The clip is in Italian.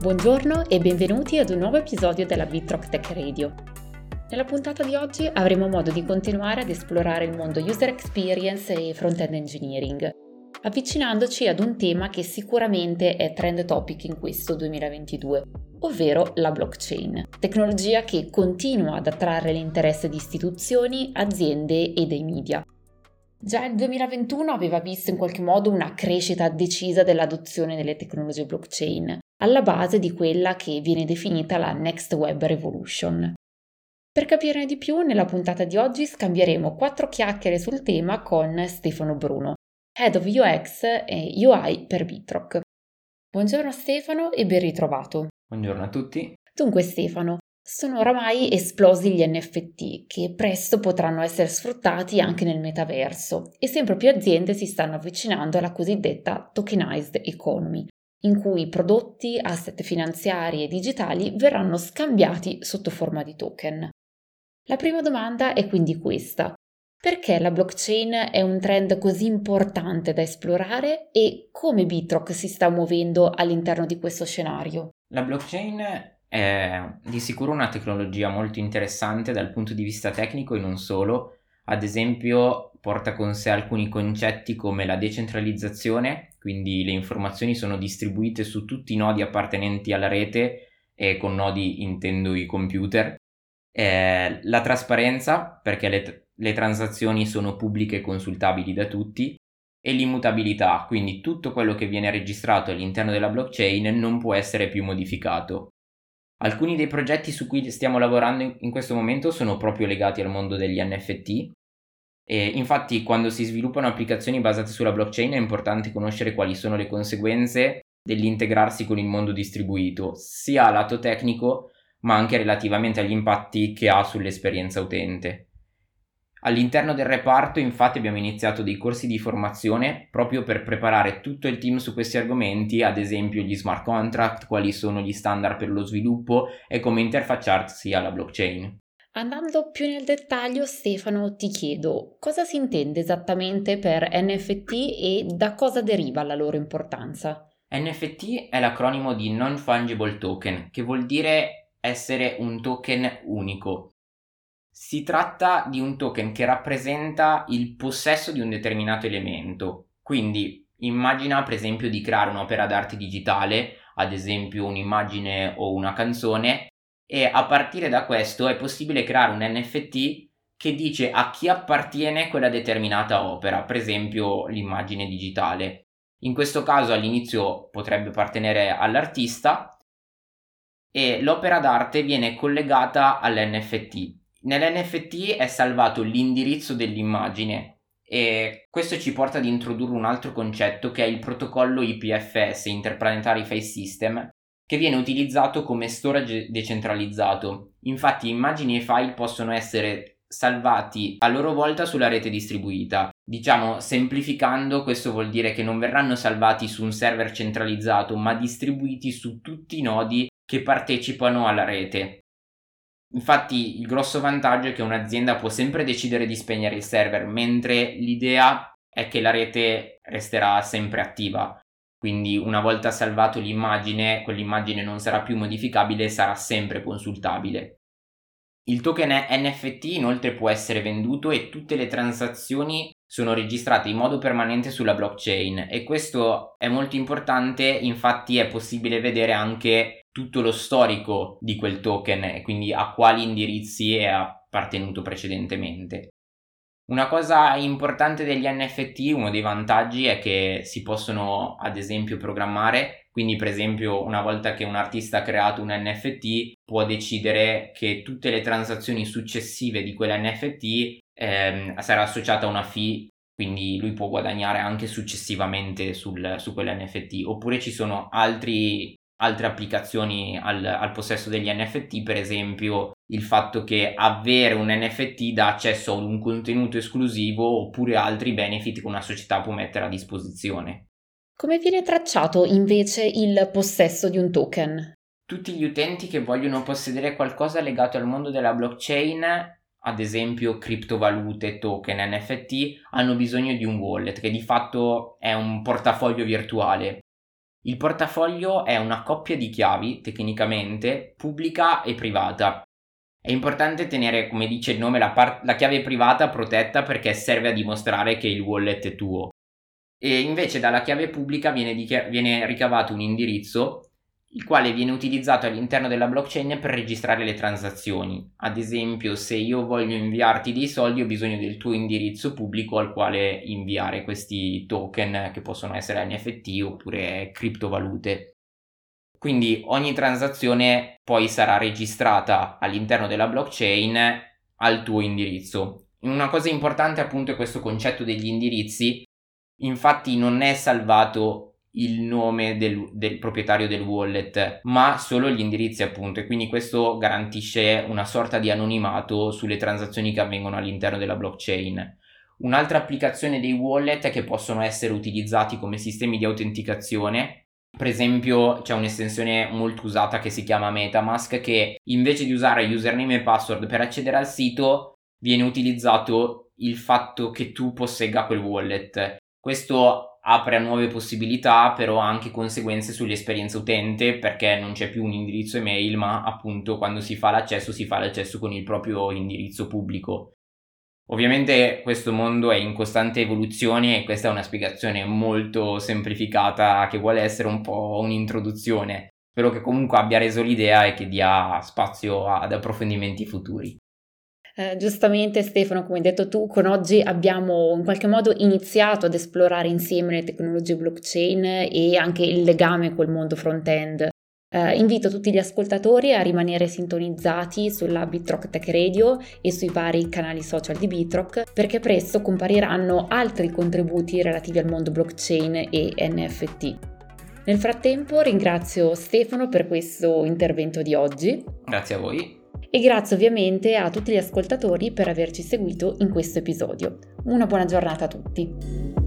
Buongiorno e benvenuti ad un nuovo episodio della Bitrock Tech Radio. Nella puntata di oggi avremo modo di continuare ad esplorare il mondo user experience e front-end engineering, avvicinandoci ad un tema che sicuramente è trend topic in questo 2022, ovvero la blockchain, tecnologia che continua ad attrarre l'interesse di istituzioni, aziende e dei media. Già il 2021 aveva visto in qualche modo una crescita decisa dell'adozione delle tecnologie blockchain, alla base di quella che viene definita la Next Web Revolution. Per capirne di più, nella puntata di oggi scambieremo quattro chiacchiere sul tema con Stefano Bruno, Head of UX e UI per Bitrock. Buongiorno Stefano e ben ritrovato. Buongiorno a tutti. Dunque Stefano, sono oramai esplosi gli NFT che presto potranno essere sfruttati anche nel metaverso e sempre più aziende si stanno avvicinando alla cosiddetta tokenized economy, in cui prodotti, asset finanziari e digitali verranno scambiati sotto forma di token. La prima domanda è quindi questa. Perché la blockchain è un trend così importante da esplorare e come Bitrock si sta muovendo all'interno di questo scenario? La blockchain è di sicuro una tecnologia molto interessante dal punto di vista tecnico e non solo. Ad esempio porta con sé alcuni concetti come la decentralizzazione, quindi le informazioni sono distribuite su tutti i nodi appartenenti alla rete e con nodi intendo i computer. Eh, la trasparenza, perché le, le transazioni sono pubbliche e consultabili da tutti, e l'immutabilità, quindi tutto quello che viene registrato all'interno della blockchain non può essere più modificato. Alcuni dei progetti su cui stiamo lavorando in questo momento sono proprio legati al mondo degli NFT e infatti quando si sviluppano applicazioni basate sulla blockchain è importante conoscere quali sono le conseguenze dell'integrarsi con il mondo distribuito, sia a lato tecnico ma anche relativamente agli impatti che ha sull'esperienza utente. All'interno del reparto infatti abbiamo iniziato dei corsi di formazione proprio per preparare tutto il team su questi argomenti, ad esempio gli smart contract, quali sono gli standard per lo sviluppo e come interfacciarsi alla blockchain. Andando più nel dettaglio, Stefano, ti chiedo cosa si intende esattamente per NFT e da cosa deriva la loro importanza? NFT è l'acronimo di Non Fungible Token, che vuol dire essere un token unico. Si tratta di un token che rappresenta il possesso di un determinato elemento. Quindi immagina per esempio di creare un'opera d'arte digitale, ad esempio un'immagine o una canzone, e a partire da questo è possibile creare un NFT che dice a chi appartiene quella determinata opera, per esempio l'immagine digitale. In questo caso all'inizio potrebbe appartenere all'artista e l'opera d'arte viene collegata all'NFT. Nell'NFT è salvato l'indirizzo dell'immagine e questo ci porta ad introdurre un altro concetto che è il protocollo IPFS, Interplanetary Face System, che viene utilizzato come storage decentralizzato. Infatti immagini e file possono essere salvati a loro volta sulla rete distribuita. Diciamo, semplificando, questo vuol dire che non verranno salvati su un server centralizzato, ma distribuiti su tutti i nodi che partecipano alla rete. Infatti il grosso vantaggio è che un'azienda può sempre decidere di spegnere il server, mentre l'idea è che la rete resterà sempre attiva. Quindi una volta salvato l'immagine, quell'immagine non sarà più modificabile e sarà sempre consultabile. Il token NFT inoltre può essere venduto e tutte le transazioni sono registrate in modo permanente sulla blockchain e questo è molto importante, infatti è possibile vedere anche tutto lo storico di quel token e quindi a quali indirizzi è appartenuto precedentemente. Una cosa importante degli NFT, uno dei vantaggi è che si possono ad esempio programmare, quindi per esempio una volta che un artista ha creato un NFT può decidere che tutte le transazioni successive di quell'NFT ehm, sarà associata a una fee, quindi lui può guadagnare anche successivamente sul, su quell'NFT, oppure ci sono altri altre applicazioni al, al, possesso degli NFT, per esempio il fatto che avere un NFT dà accesso a un contenuto esclusivo oppure altri benefit che una società può mettere a disposizione. Come viene tracciato invece il possesso di un token? Tutti gli utenti che vogliono possedere qualcosa legato al mondo della blockchain, ad esempio criptovalute, token, NFT, hanno bisogno di un wallet che di fatto è un portafoglio virtuale Il portafoglio è una coppia di chiavi, tecnicamente, pubblica e privata. È importante tenere, come dice il nome, la, par- la chiave privata protetta perché serve a dimostrare che il wallet è tuo. E invece dalla chiave pubblica viene, dichi- viene ricavato un indirizzo il quale viene utilizzato all'interno della blockchain per registrare le transazioni. Ad esempio, se io voglio inviarti dei soldi, ho bisogno del tuo indirizzo pubblico al quale inviare questi token che possono essere NFT oppure criptovalute. Quindi ogni transazione poi sarà registrata all'interno della blockchain al tuo indirizzo. Una cosa importante appunto è questo concetto degli indirizzi, infatti non è salvato il nome del, del, proprietario del wallet, ma solo gli indirizzi appunto e quindi questo garantisce una sorta di anonimato sulle transazioni che avvengono all'interno della blockchain. Un'altra applicazione dei wallet è che possono essere utilizzati come sistemi di autenticazione. Per esempio c'è un'estensione molto usata che si chiama Metamask che invece di usare username e password per accedere al sito viene utilizzato il fatto che tu possegga quel wallet. Questo apre a nuove possibilità, però ha anche conseguenze sull'esperienza utente perché non c'è più un indirizzo email, ma appunto quando si fa l'accesso si fa l'accesso con il proprio indirizzo pubblico. Ovviamente questo mondo è in costante evoluzione e questa è una spiegazione molto semplificata che vuole essere un po' un'introduzione. Spero che comunque abbia reso l'idea e che dia spazio ad approfondimenti futuri. Eh, giustamente Stefano, come hai detto tu, con oggi abbiamo in qualche modo iniziato ad esplorare insieme le tecnologie blockchain e anche il legame col mondo front-end. Eh, invito tutti gli ascoltatori a rimanere sintonizzati sulla Bitrock Tech Radio e sui vari canali social di Bitrock perché presto compariranno altri contributi relativi al mondo blockchain e NFT. Nel frattempo ringrazio Stefano per questo intervento di oggi. Grazie a voi e grazie ovviamente a tutti gli ascoltatori per averci seguito in questo episodio. Una buona giornata a tutti.